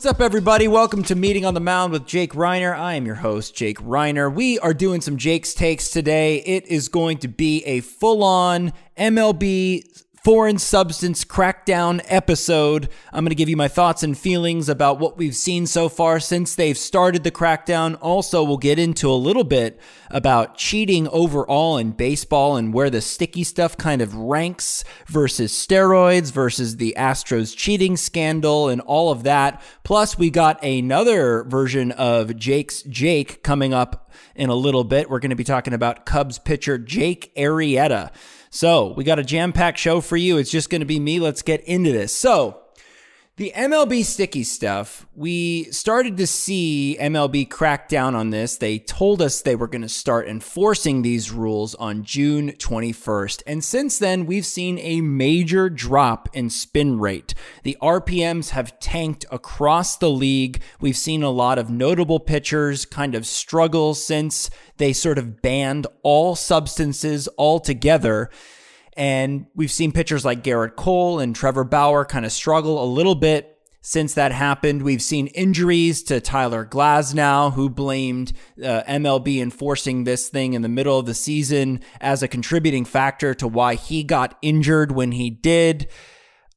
What's up, everybody? Welcome to Meeting on the Mound with Jake Reiner. I am your host, Jake Reiner. We are doing some Jake's Takes today. It is going to be a full on MLB foreign substance crackdown episode. I'm going to give you my thoughts and feelings about what we've seen so far since they've started the crackdown. Also, we'll get into a little bit about cheating overall in baseball and where the sticky stuff kind of ranks versus steroids versus the Astros cheating scandal and all of that. Plus, we got another version of Jake's Jake coming up in a little bit. We're going to be talking about Cubs pitcher Jake Arrieta. So we got a jam packed show for you. It's just going to be me. Let's get into this. So, the MLB sticky stuff, we started to see MLB crack down on this. They told us they were going to start enforcing these rules on June 21st. And since then, we've seen a major drop in spin rate. The RPMs have tanked across the league. We've seen a lot of notable pitchers kind of struggle since they sort of banned all substances altogether. And we've seen pitchers like Gerrit Cole and Trevor Bauer kind of struggle a little bit since that happened. We've seen injuries to Tyler Glasnow, who blamed uh, MLB enforcing this thing in the middle of the season as a contributing factor to why he got injured when he did.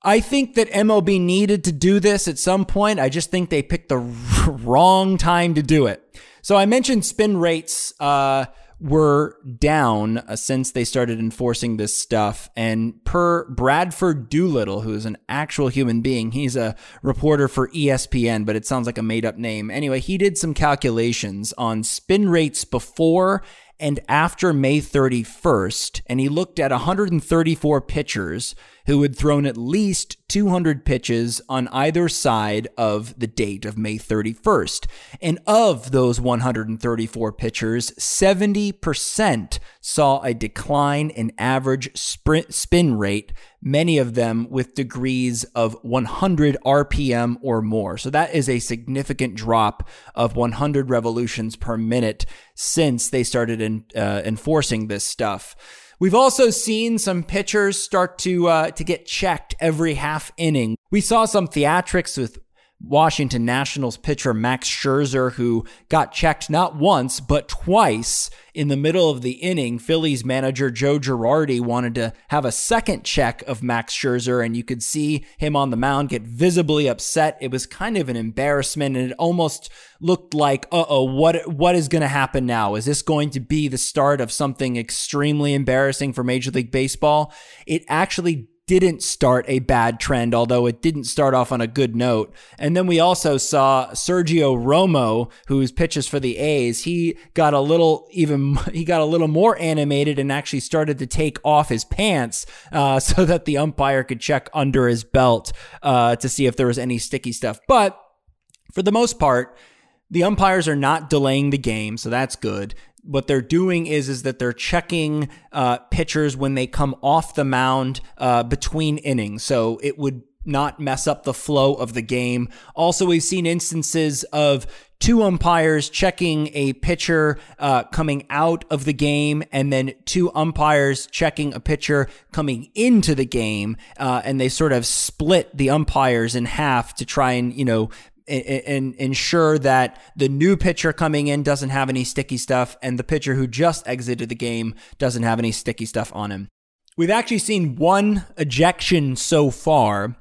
I think that MLB needed to do this at some point. I just think they picked the wrong time to do it. So I mentioned spin rates. Uh, were down uh, since they started enforcing this stuff. And per Bradford Doolittle, who is an actual human being, he's a reporter for ESPN, but it sounds like a made up name. Anyway, he did some calculations on spin rates before and after May 31st, and he looked at 134 pitchers who had thrown at least 200 pitches on either side of the date of May 31st. And of those 134 pitchers, 70% saw a decline in average sprint spin rate, many of them with degrees of 100 RPM or more. So that is a significant drop of 100 revolutions per minute since they started in, uh, enforcing this stuff. We've also seen some pitchers start to uh, to get checked every half inning. We saw some theatrics with Washington Nationals pitcher Max Scherzer, who got checked not once, but twice in the middle of the inning. Phillies manager Joe Girardi wanted to have a second check of Max Scherzer, and you could see him on the mound get visibly upset. It was kind of an embarrassment, and it almost looked like, uh oh, what, what is going to happen now? Is this going to be the start of something extremely embarrassing for Major League Baseball? It actually didn't start a bad trend, although it didn't start off on a good note. And then we also saw Sergio Romo, whose pitches for the A's, he got a little even he got a little more animated and actually started to take off his pants uh, so that the umpire could check under his belt uh, to see if there was any sticky stuff. But for the most part, the umpires are not delaying the game, so that's good what they're doing is is that they're checking uh, pitchers when they come off the mound uh, between innings. So it would not mess up the flow of the game. Also, we've seen instances of two umpires checking a pitcher uh, coming out of the game, and then two umpires checking a pitcher coming into the game, uh, and they sort of split the umpires in half to try and you know and, ensure that the new pitcher coming in doesn't have any sticky stuff and the pitcher who just exited the game doesn't have any sticky stuff on him. We've actually seen one ejection so far,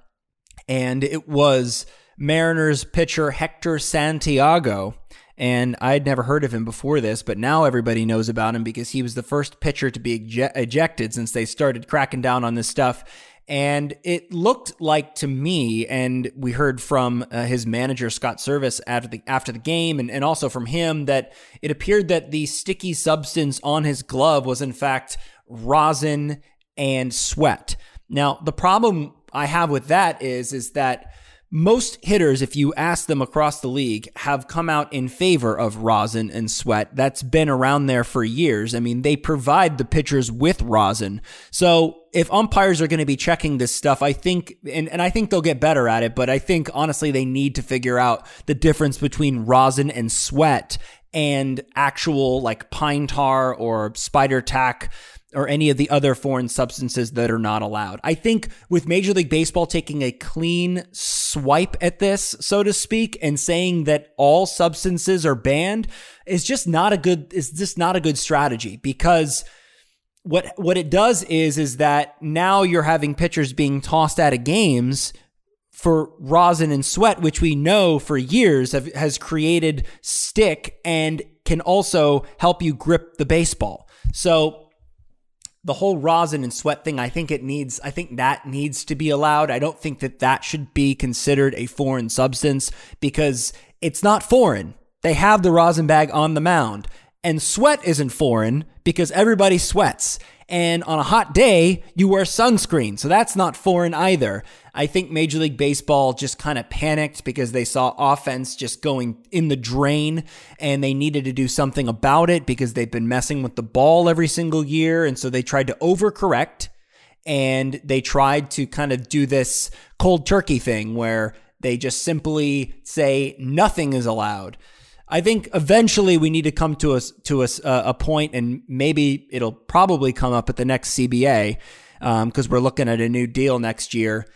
and it was Mariners pitcher Hector Santiago. And I'd never heard of him before this, but now everybody knows about him because he was the first pitcher to be ejected since they started cracking down on this stuff. And it looked like to me, and we heard from uh, his manager Scott Servais, after the after the game, and, and also from him that it appeared that the sticky substance on his glove was in fact rosin and sweat. Now, the problem I have with that is is that most hitters, if you ask them across the league, have come out in favor of rosin and sweat. That's been around there for years. I mean, they provide the pitchers with rosin. So if umpires are going to be checking this stuff, I think, and, and I think they'll get better at it, but I think honestly they need to figure out the difference between rosin and sweat and actual like pine tar or spider tack or any of the other foreign substances that are not allowed. I think with Major League Baseball taking a clean swipe at this, so to speak, and saying that all substances are banned is just not a good is just not a good strategy because what what it does is is that now you're having pitchers being tossed out of games for rosin and sweat, which we know for years have, has created stick and can also help you grip the baseball. So the whole rosin and sweat thing, I think it needs, I think that needs to be allowed. I don't think that that should be considered a foreign substance because it's not foreign. They have the rosin bag on the mound. And sweat isn't foreign because everybody sweats. And on a hot day, you wear sunscreen. So that's not foreign either. I think Major League Baseball just kind of panicked because they saw offense just going in the drain and they needed to do something about it because they've been messing with the ball every single year. And so they tried to overcorrect and they tried to kind of do this cold turkey thing where they just simply say nothing is allowed. I think eventually we need to come to a to a, a point, and maybe it'll probably come up at the next CBA because um, we're looking at a new deal next year.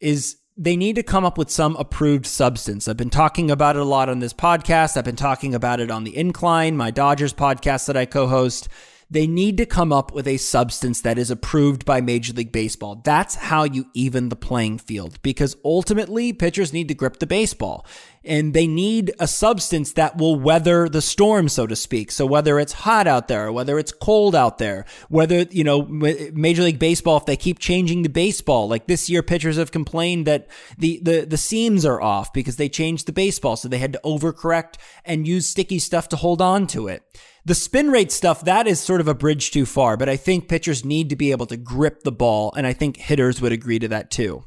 Is they need to come up with some approved substance. I've been talking about it a lot on this podcast. I've been talking about it on the Incline, my Dodgers podcast that I co-host. They need to come up with a substance that is approved by Major League Baseball. That's how you even the playing field because ultimately pitchers need to grip the baseball and they need a substance that will weather the storm, so to speak. So whether it's hot out there, whether it's cold out there, whether, you know, Major League Baseball, if they keep changing the baseball, like this year, pitchers have complained that the, the, the seams are off because they changed the baseball. So they had to overcorrect and use sticky stuff to hold on to it. The spin rate stuff, that is sort of a bridge too far, but I think pitchers need to be able to grip the ball, and I think hitters would agree to that too.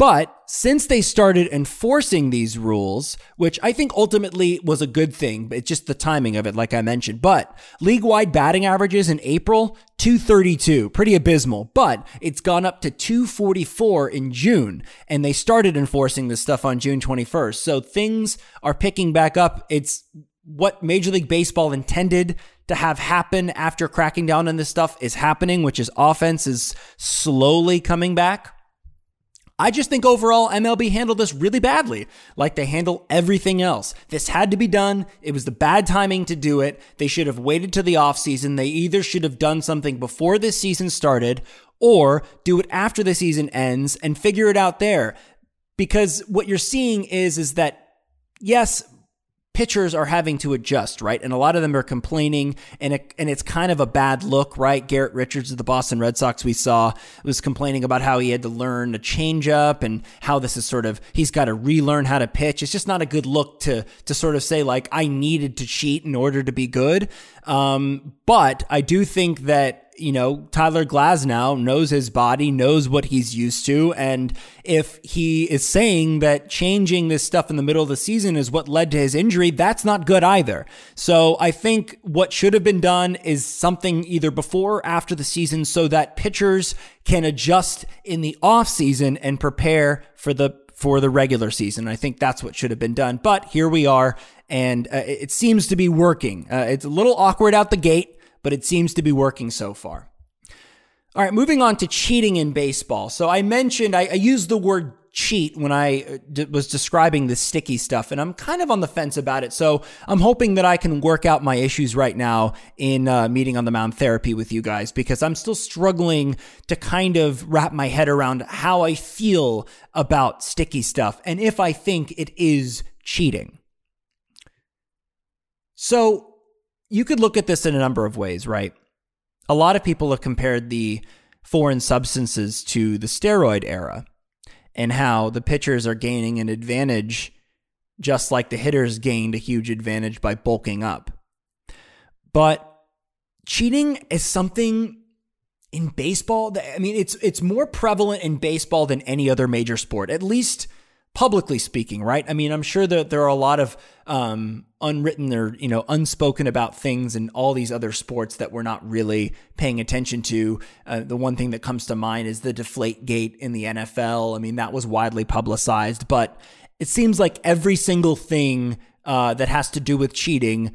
But since they started enforcing these rules, which I think ultimately was a good thing, but it's just the timing of it, like I mentioned. But league wide batting averages in April, 232, pretty abysmal, but it's gone up to 244 in June. And they started enforcing this stuff on June 21st. So things are picking back up. It's what Major League Baseball intended to have happen after cracking down on this stuff is happening, which is offense is slowly coming back. I just think overall MLB handled this really badly, like they handle everything else. This had to be done. It was the bad timing to do it. They should have waited to the offseason. They either should have done something before this season started or do it after the season ends and figure it out there. Because what you're seeing is is that yes, pitchers are having to adjust, right? And a lot of them are complaining, and it, and it's kind of a bad look, right? Garrett Richards of the Boston Red Sox we saw was complaining about how he had to learn a changeup and how this is sort of he's got to relearn how to pitch. It's just not a good look to to sort of say like I needed to cheat in order to be good. Um, but I do think that you know, Tyler Glasnow knows his body, knows what he's used to. And if he is saying that changing this stuff in the middle of the season is what led to his injury, that's not good either. So I think what should have been done is something either before or after the season so that pitchers can adjust in the off season and prepare for the for the regular season. I think that's what should have been done. But here we are, and uh, it seems to be working. Uh, it's a little awkward out the gate but it seems to be working so far. All right, moving on to cheating in baseball. So I mentioned, I, I used the word cheat when I uh, was describing the sticky stuff, and I'm kind of on the fence about it. So I'm hoping that I can work out my issues right now in uh, meeting on the mound therapy with you guys because I'm still struggling to kind of wrap my head around how I feel about sticky stuff and if I think it is cheating. So you could look at this in a number of ways, right? A lot of people have compared the foreign substances to the steroid era and how the pitchers are gaining an advantage just like the hitters gained a huge advantage by bulking up. But cheating is something in baseball that I mean it's it's more prevalent in baseball than any other major sport. At least publicly speaking, right? I mean, I'm sure that there are a lot of um, unwritten or you know unspoken about things in all these other sports that we're not really paying attention to. Uh, the one thing that comes to mind is the deflate gate in the NFL. I mean, that was widely publicized, but it seems like every single thing uh, that has to do with cheating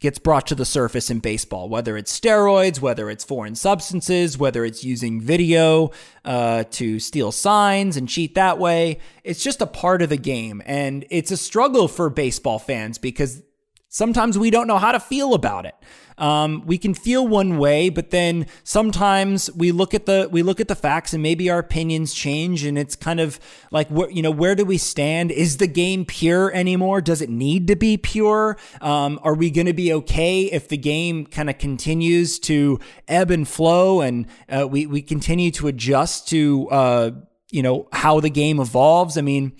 gets brought to the surface in baseball, whether it's steroids, whether it's foreign substances, whether it's using video uh, to steal signs and cheat that way. It's just a part of the game. And it's a struggle for baseball fans because sometimes we don't know how to feel about it. Um, we can feel one way, but then sometimes we look at the we look at the facts and maybe our opinions change, and it's kind of like where you know where do we stand? Is the game pure anymore? Does it need to be pure? Um, are we going to be okay if the game kind of continues to ebb and flow, and uh, we we continue to adjust to uh, you know how the game evolves? I mean.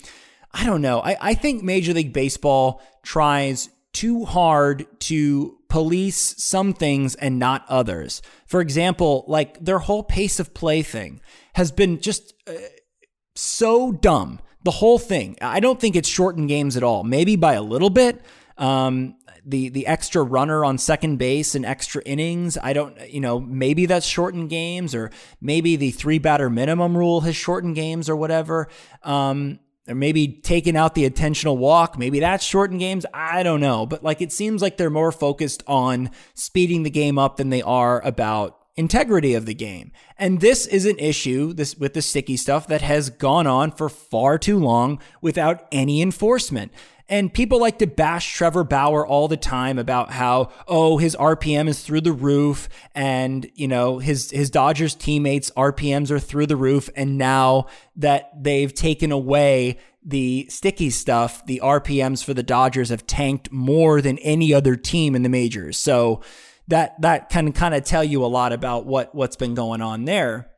I don't know. I, I think Major League Baseball tries too hard to police some things and not others. For example, like their whole pace of play thing has been just uh, so dumb. The whole thing. I don't think it's shortened games at all. Maybe by a little bit. Um, the the extra runner on second base and extra innings. I don't, you know, maybe that's shortened games, or maybe the three batter minimum rule has shortened games, or whatever. Um, or maybe taking out the intentional walk. Maybe that's shortened games. I don't know. But like it seems like they're more focused on speeding the game up than they are about integrity of the game. And this is an issue this with the sticky stuff that has gone on for far too long without any enforcement. And people like to bash Trevor Bauer all the time about how, oh, his RPM is through the roof and, you know, his, his Dodgers teammates RPMs are through the roof. And now that they've taken away the sticky stuff, the RPMs for the Dodgers have tanked more than any other team in the majors. So that, that can kind of tell you a lot about what, what's been going on there.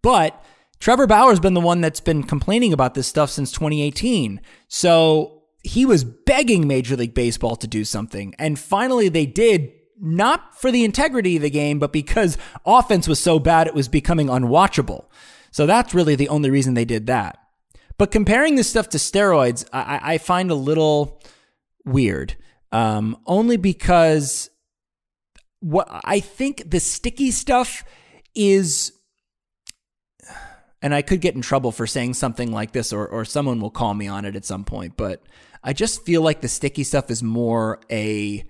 But Trevor Bauer's been the one that's been complaining about this stuff since 2018. So he was begging Major League Baseball to do something. And finally, they did, not for the integrity of the game, but because offense was so bad it was becoming unwatchable. So that's really the only reason they did that. But comparing this stuff to steroids, I, I find a little weird, um, only because what I think the sticky stuff is and I could get in trouble for saying something like this, or, or someone will call me on it at some point, but I just feel like the sticky stuff is more a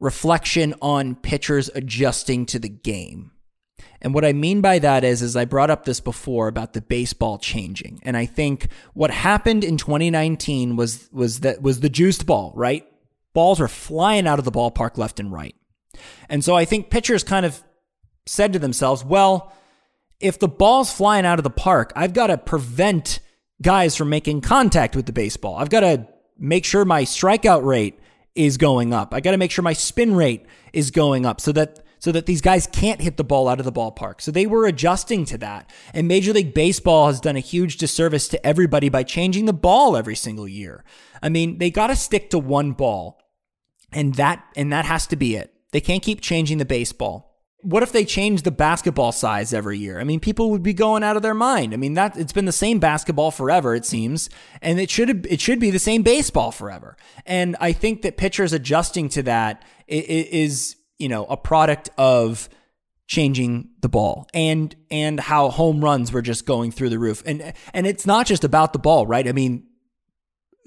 reflection on pitchers adjusting to the game. And what I mean by that is, is I brought up this before about the baseball changing. And I think what happened in 2019 was, was that was the juiced ball, right? Balls were flying out of the ballpark left and right. And so I think pitchers kind of said to themselves, well, if the ball's flying out of the park, I've got to prevent guys from making contact with the baseball. I've got to make sure my strikeout rate is going up. I got to make sure my spin rate is going up so that so that these guys can't hit the ball out of the ballpark. So they were adjusting to that. And Major League Baseball has done a huge disservice to everybody by changing the ball every single year. I mean, they got to stick to one ball. And that and that has to be it. They can't keep changing the baseball what if they change the basketball size every year? I mean, people would be going out of their mind. I mean, that it's been the same basketball forever, it seems, and it should it should be the same baseball forever. And I think that pitchers adjusting to that is you know a product of changing the ball and and how home runs were just going through the roof. And and it's not just about the ball, right? I mean,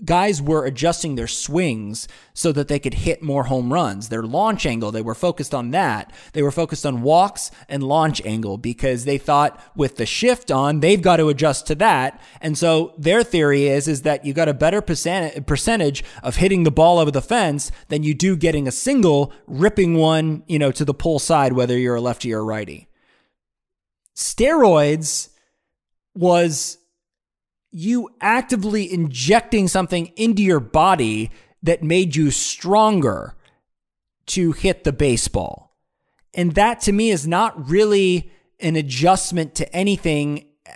guys were adjusting their swings so that they could hit more home runs. Their launch angle, they were focused on that. They were focused on walks and launch angle because they thought with the shift on, they've got to adjust to that. And so their theory is is that you got a better percentage of hitting the ball over the fence than you do getting a single, ripping one, you know, to the pull side whether you're a lefty or a righty. Steroids was you actively injecting something into your body that made you stronger to hit the baseball. And that to me is not really an adjustment to anything uh,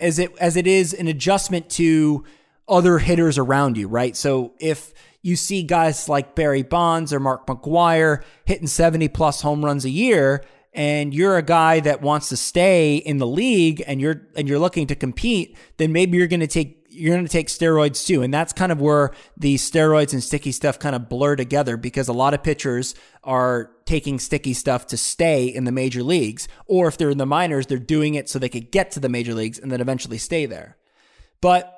as it as it is an adjustment to other hitters around you, right? So if you see guys like Barry Bonds or Mark McGwire hitting 70 plus home runs a year, and you're a guy that wants to stay in the league and you're and you're looking to compete, then maybe you're going to take you're going to take steroids too. And that's kind of where the steroids and sticky stuff kind of blur together because a lot of pitchers are taking sticky stuff to stay in the major leagues. Or if they're in the minors, they're doing it so they could get to the major leagues and then eventually stay there. But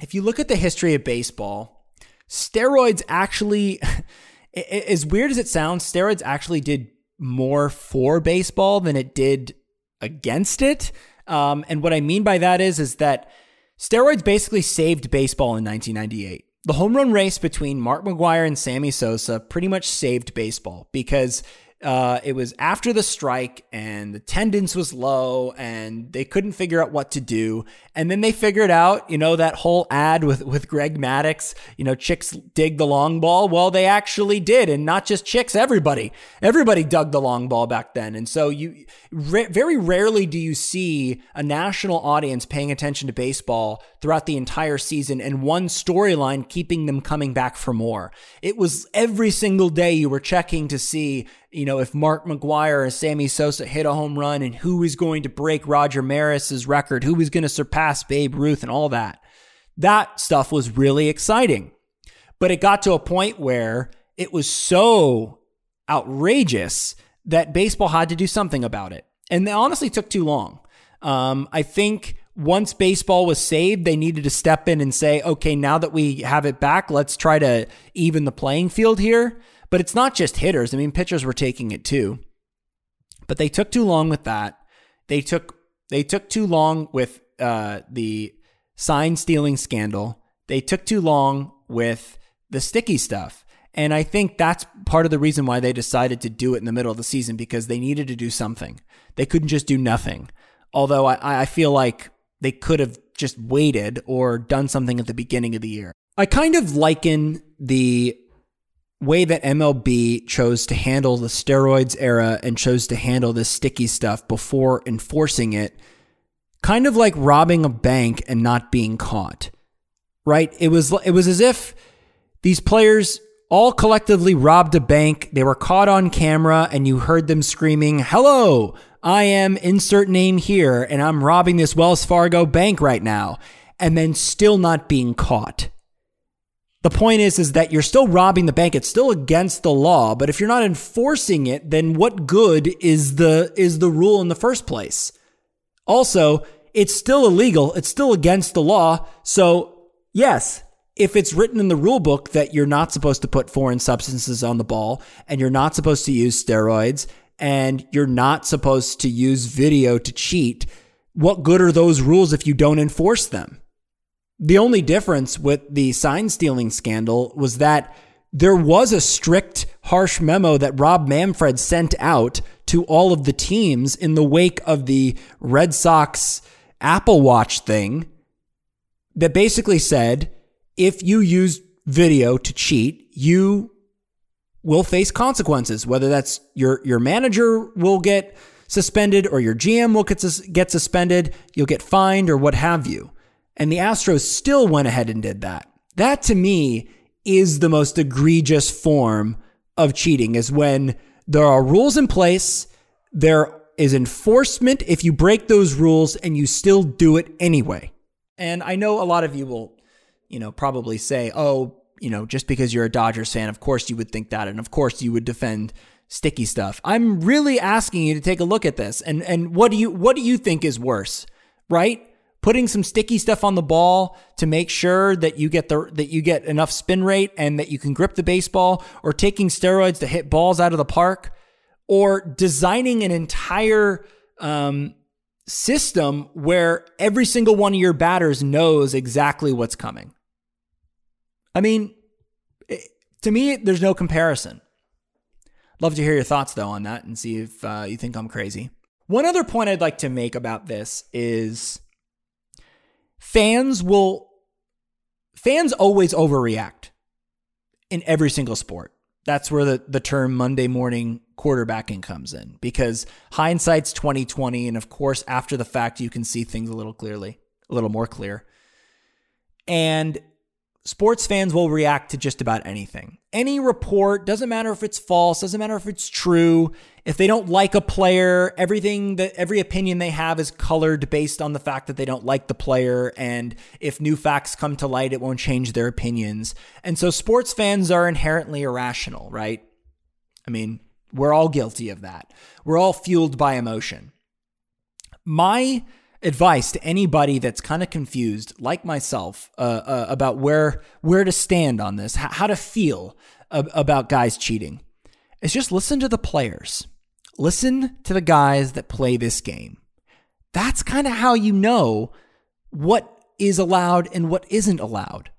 if you look at the history of baseball, steroids actually as weird as it sounds, steroids actually did more for baseball than it did against it. Um, and what I mean by that is, is that steroids basically saved baseball in 1998. The home run race between Mark McGwire and Sammy Sosa pretty much saved baseball because uh, it was after the strike and the attendance was low and they couldn't figure out what to do. And then they figured out, you know, that whole ad with, with Greg Maddux, you know, chicks dig the long ball. Well, they actually did. And not just chicks, everybody, everybody dug the long ball back then. And so you very rarely do you see a national audience paying attention to baseball throughout the entire season and one storyline keeping them coming back for more. It was every single day you were checking to see you know, if Mark McGwire or Sammy Sosa hit a home run and who is going to break Roger Maris's record, who is going to surpass Babe Ruth and all that. That stuff was really exciting. But it got to a point where it was so outrageous that baseball had to do something about it. And they honestly took too long. Um, I think once baseball was saved, they needed to step in and say, okay, now that we have it back, let's try to even the playing field here. But it's not just hitters. I mean, pitchers were taking it too. But they took too long with that. They took they took too long with uh, the sign stealing scandal. They took too long with the sticky stuff. And I think that's part of the reason why they decided to do it in the middle of the season because they needed to do something. They couldn't just do nothing. Although I, I feel like they could have just waited or done something at the beginning of the year. I kind of liken the way that MLB chose to handle the steroids era and chose to handle this sticky stuff before enforcing it, kind of like robbing a bank and not being caught. Right? It was it was as if these players all collectively robbed a bank. They were caught on camera and you heard them screaming, "Hello, I am insert name here and I'm robbing this Wells Fargo bank right now." And then still not being caught. The point is, is that you're still robbing the bank. It's still against the law. But if you're not enforcing it, then what good is the is the rule in the first place? Also, it's still illegal. It's still against the law. So yes, if it's written in the rule book that you're not supposed to put foreign substances on the ball and you're not supposed to use steroids and you're not supposed to use video to cheat, what good are those rules if you don't enforce them? The only difference with the sign stealing scandal was that there was a strict, harsh memo that Rob Manfred sent out to all of the teams in the wake of the Red Sox Apple Watch thing that basically said if you use video to cheat, you will face consequences, whether that's your, your manager will get suspended or your GM will get, get suspended, you'll get fined or what have you. And the Astros still went ahead and did that. That to me is the most egregious form of cheating is when there are rules in place, there is enforcement if you break those rules and you still do it anyway. And I know a lot of you will, you know, probably say, "Oh, you know, just because you're a Dodgers fan, of course you would think that and of course you would defend sticky stuff." I'm really asking you to take a look at this and and what do you what do you think is worse? Right? putting some sticky stuff on the ball to make sure that you get the that you get enough spin rate and that you can grip the baseball or taking steroids to hit balls out of the park or designing an entire um, system where every single one of your batters knows exactly what's coming. I mean, it, to me, there's no comparison. Love to hear your thoughts though on that and see if uh, you think I'm crazy. One other point I'd like to make about this is fans will fans always overreact in every single sport. That's where the, the term Monday morning quarterbacking comes in because hindsight's 2020 and of course after the fact you can see things a little clearly, a little more clear. And sports fans will react to just about anything. Any report, doesn't matter if it's false, doesn't matter if it's true. If they don't like a player, everything that every opinion they have is colored based on the fact that they don't like the player. And if new facts come to light, it won't change their opinions. And so sports fans are inherently irrational, right? I mean, we're all guilty of that. We're all fueled by emotion. My advice to anybody that's kind of confused, like myself, uh, uh, about where where to stand on this, how, how to feel about guys cheating is just listen to the players. Listen to the guys that play this game. That's kind of how you know what is allowed and what isn't allowed.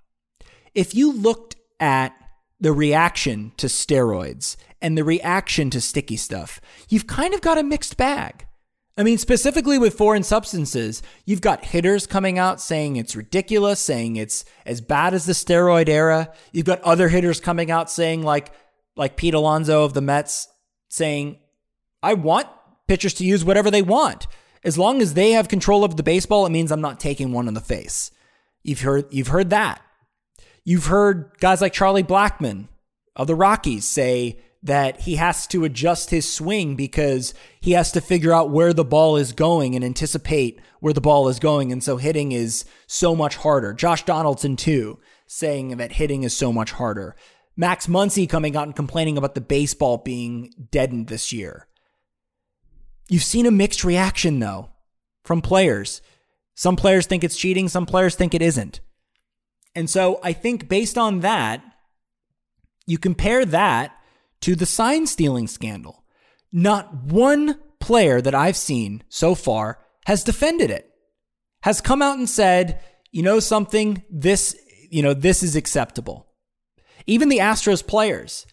If you looked at the reaction to steroids and the reaction to sticky stuff, you've kind of got a mixed bag. I mean, specifically with foreign substances, you've got hitters coming out saying it's ridiculous, saying it's as bad as the steroid era. You've got other hitters coming out saying, like, like Pete Alonso of the Mets, saying, I want pitchers to use whatever they want. As long as they have control of the baseball, it means I'm not taking one in the face. You've heard you've heard that. You've heard guys like Charlie Blackmon of the Rockies say that he has to adjust his swing because he has to figure out where the ball is going and anticipate where the ball is going. And so hitting is so much harder. Josh Donaldson, too, saying that hitting is so much harder. Max Muncy coming out and complaining about the baseball being deadened this year. You've seen a mixed reaction, though, from players. Some players think it's cheating, some players think it isn't. And so I think based on that, you compare that to the sign stealing scandal. Not one player that I've seen so far has defended it, has come out and said, you know something, this, you know, this is acceptable. Even the Astros players,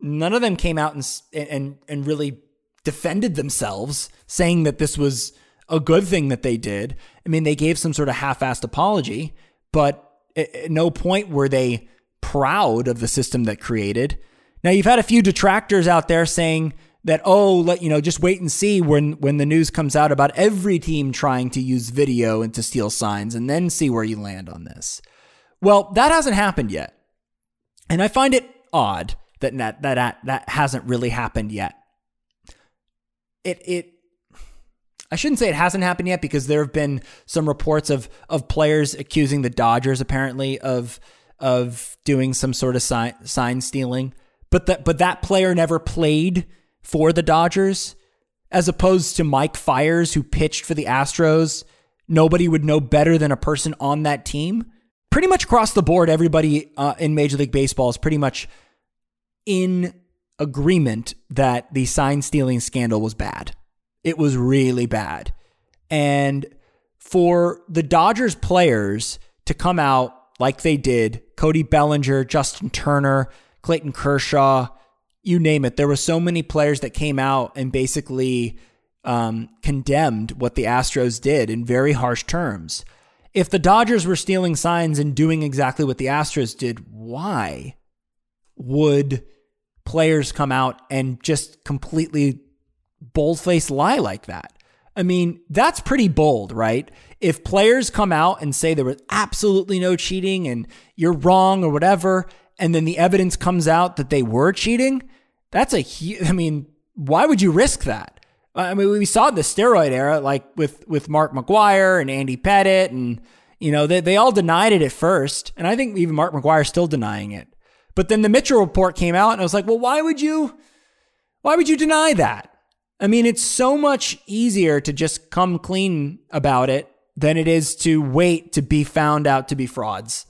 none of them came out and, and, and really defended themselves, saying that this was a good thing that they did. I mean, they gave some sort of half assed apology, but at no point were they proud of the system that created. Now you've had a few detractors out there saying that oh, let you know, just wait and see when when the news comes out about every team trying to use video and to steal signs and then see where you land on this. Well, that hasn't happened yet. And I find it odd that that that, that hasn't really happened yet. It it I shouldn't say it hasn't happened yet because there have been some reports of of players accusing the Dodgers apparently of of doing some sort of sign sign stealing. But that but that player never played for the Dodgers, as opposed to Mike Fiers, who pitched for the Astros. Nobody would know better than a person on that team. Pretty much across the board, everybody uh, in Major League Baseball is pretty much in agreement that the sign stealing scandal was bad. It was really bad. And for the Dodgers players to come out like they did, Cody Bellinger, Justin Turner, Clayton Kershaw, you name it. There were so many players that came out and basically um, condemned what the Astros did in very harsh terms. If the Dodgers were stealing signs and doing exactly what the Astros did, why would players come out and just completely bold faced lie like that. I mean, that's pretty bold, right? If players come out and say there was absolutely no cheating and you're wrong or whatever, and then the evidence comes out that they were cheating, that's a I mean, why would you risk that? I mean, we saw the steroid era, like with with Mark McGwire and Andy Pettitte, and you know they they all denied it at first, and I think even Mark McGwire is still denying it. But then the Mitchell report came out, and I was like, well, why would you, why would you deny that? I mean, it's so much easier to just come clean about it than it is to wait to be found out to be frauds.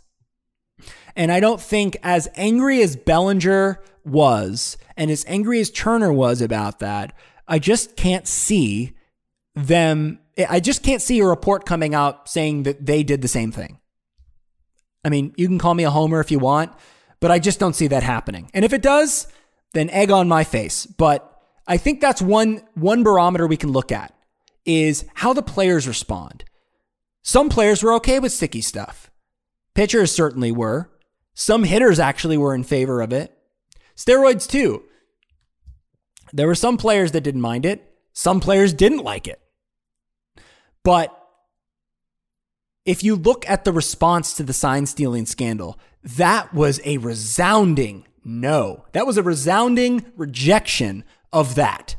And I don't think, as angry as Bellinger was and as angry as Turner was about that, I just can't see them. I just can't see a report coming out saying that they did the same thing. I mean, you can call me a homer if you want, but I just don't see that happening. And if it does, then egg on my face. But I think that's one one barometer we can look at is how the players respond. Some players were okay with sticky stuff. Pitchers certainly were. Some hitters actually were in favor of it. Steroids too. There were some players that didn't mind it. Some players didn't like it. But if you look at the response to the sign stealing scandal, that was a resounding no. That was a resounding rejection of that.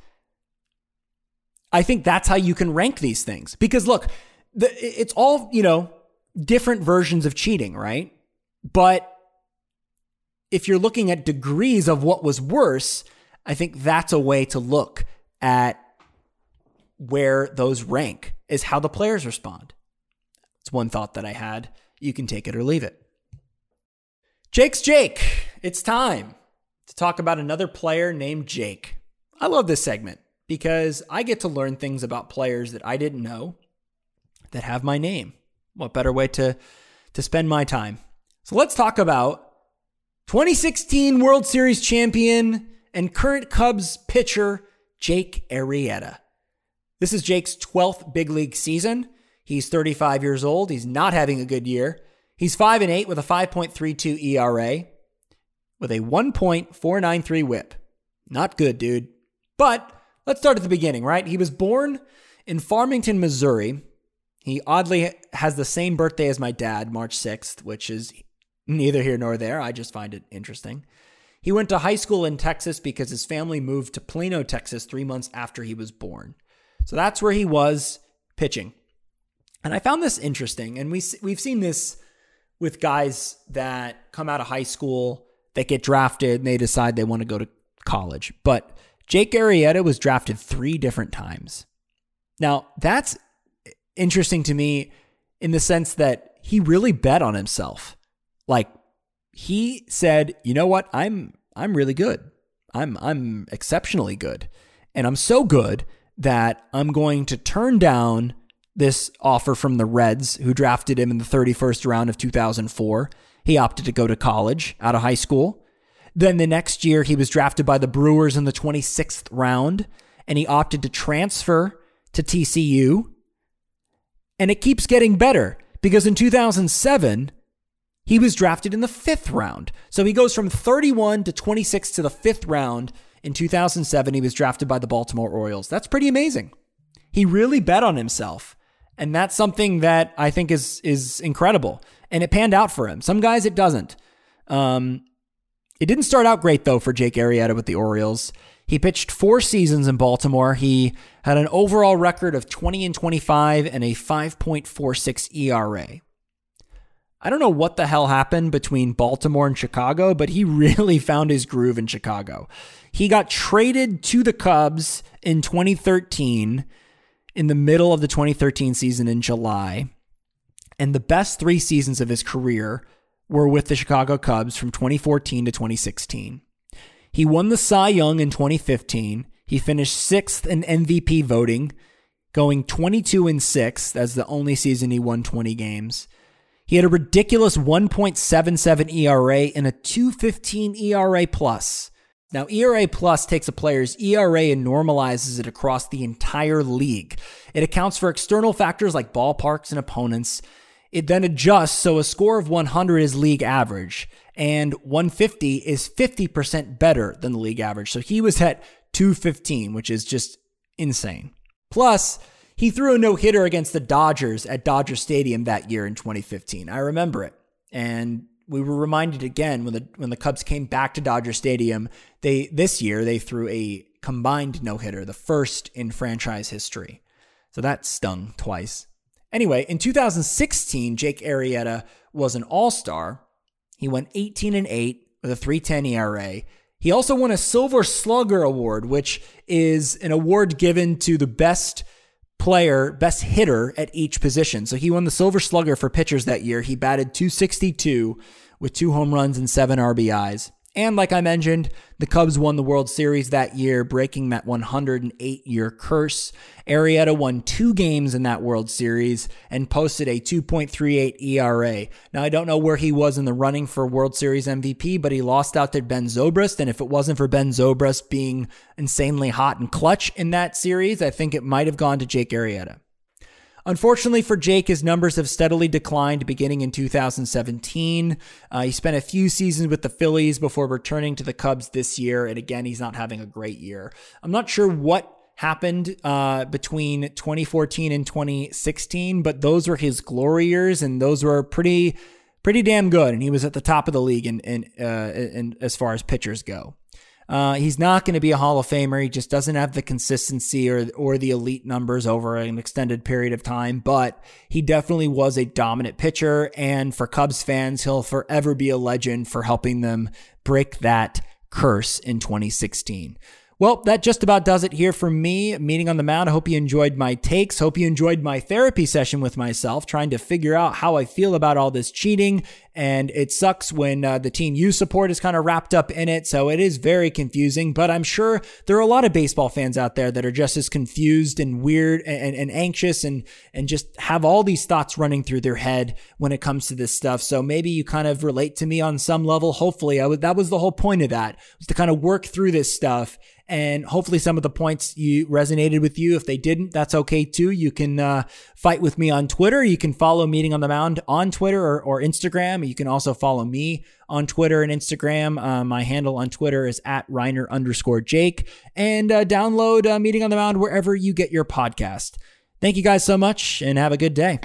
I think that's how you can rank these things. Because look, the, it's all, you know, different versions of cheating, right? But if you're looking at degrees of what was worse, I think that's a way to look at where those rank is how the players respond. It's one thought that I had. You can take it or leave it. Jake's Jake It's time to talk about another player named Jake. I love this segment because I get to learn things about players that I didn't know that have my name. What better way to, to spend my time? So let's talk about 2016 World Series champion and current Cubs pitcher, Jake Arrieta. This is Jake's 12th big league season. He's 35 years old. He's not having a good year. He's 5 and 8 with a 5.32 ERA with a 1.493 WHIP. Not good, dude. But let's start at the beginning, right? He was born in Farmington, Missouri. He oddly has the same birthday as my dad, March 6th, which is neither here nor there. I just find it interesting. He went to high school in Texas because his family moved to Plano, Texas, three months after he was born. So that's where he was pitching. And I found this interesting. And we, we've seen this with guys that come out of high school, that get drafted, and they decide they want to go to college. But Jake Arrieta was drafted three different times. Now, that's interesting to me in the sense that he really bet on himself. Like he said, "You know what? I'm I'm really good. I'm I'm exceptionally good. And I'm so good that I'm going to turn down this offer from the Reds who drafted him in the 31st round of 2004. He opted to go to college out of high school. Then the next year, he was drafted by the Brewers in the 26th round, and he opted to transfer to TCU. And it keeps getting better because in 2007, he was drafted in the fifth round. So he goes from 31 to 26 to the fifth round. In 2007, he was drafted by the Baltimore Orioles. That's pretty amazing. He really bet on himself. And that's something that I think is is incredible. And it panned out for him. Some guys it doesn't. Um, it didn't start out great, though, for Jake Arrieta with the Orioles. He pitched four seasons in Baltimore. He had an overall record of 20 and 25 and a 5.46 ERA. I don't know what the hell happened between Baltimore and Chicago, but he really found his groove in Chicago. He got traded to the Cubs in 2013, in the middle of the 2013 season in July. And the best three seasons of his career were with the Chicago Cubs from 2014 to 2016. He won the Cy Young in 2015. He finished sixth in MVP voting, going 22 and 6. That's the only season he won 20 games. He had a ridiculous 1.77 ERA and a 215 ERA plus. Now, ERA plus takes a player's ERA and normalizes it across the entire league. It accounts for external factors like ballparks and opponents. It then adjusts so a score of 100 is league average and 150 is 50% better than the league average. So he was at 215, which is just insane. Plus, he threw a no hitter against the Dodgers at Dodger Stadium that year in 2015. I remember it. And we were reminded again when the when the Cubs came back to Dodger Stadium, they this year they threw a combined no-hitter, the first in franchise history. So that stung twice. Anyway, in 2016, Jake Arrieta was an All-Star. He went 18 and 8 with a 3.10 ERA. He also won a Silver Slugger award, which is an award given to the best player, best hitter at each position. So he won the Silver Slugger for pitchers that year. He batted 262 with two home runs and seven RBIs. And like I mentioned, the Cubs won the World Series that year, breaking that 108 year curse. Arrieta won two games in that World Series and posted a 2.38 ERA. Now, I don't know where he was in the running for World Series MVP, but he lost out to Ben Zobrist. And if it wasn't for Ben Zobrist being insanely hot and clutch in that series, I think it might have gone to Jake Arrieta. Unfortunately for Jake, his numbers have steadily declined beginning in 2017. Uh, he spent a few seasons with the Phillies before returning to the Cubs this year. And again, he's not having a great year. I'm not sure what happened uh, between 2014 and 2016, but those were his glory years, and those were pretty pretty damn good. And he was at the top of the league in in, uh, in as far as pitchers go. Uh, he's not going to be a Hall of Famer. He just doesn't have the consistency or or the elite numbers over an extended period of time. But he definitely was a dominant pitcher, and for Cubs fans, he'll forever be a legend for helping them break that curse in 2016. Well, that just about does it here for me. Meeting on the mound. I hope you enjoyed my takes. Hope you enjoyed my therapy session with myself, trying to figure out how I feel about all this cheating and it sucks when uh, the team you support is kind of wrapped up in it. So it is very confusing, but I'm sure there are a lot of baseball fans out there that are just as confused and weird and, and anxious and, and just have all these thoughts running through their head when it comes to this stuff. So maybe you kind of relate to me on some level. Hopefully I would, that was the whole point of that was to kind of work through this stuff and hopefully some of the points you resonated with you. If they didn't, that's okay too. You can uh, fight with me on Twitter. You can follow Meeting on the Mound on Twitter or, or Instagram. You can also follow me on Twitter and Instagram. Uh, my handle on Twitter is at Reiner underscore Jake. And uh, download uh, Meeting on the Mound wherever you get your podcast. Thank you guys so much and have a good day.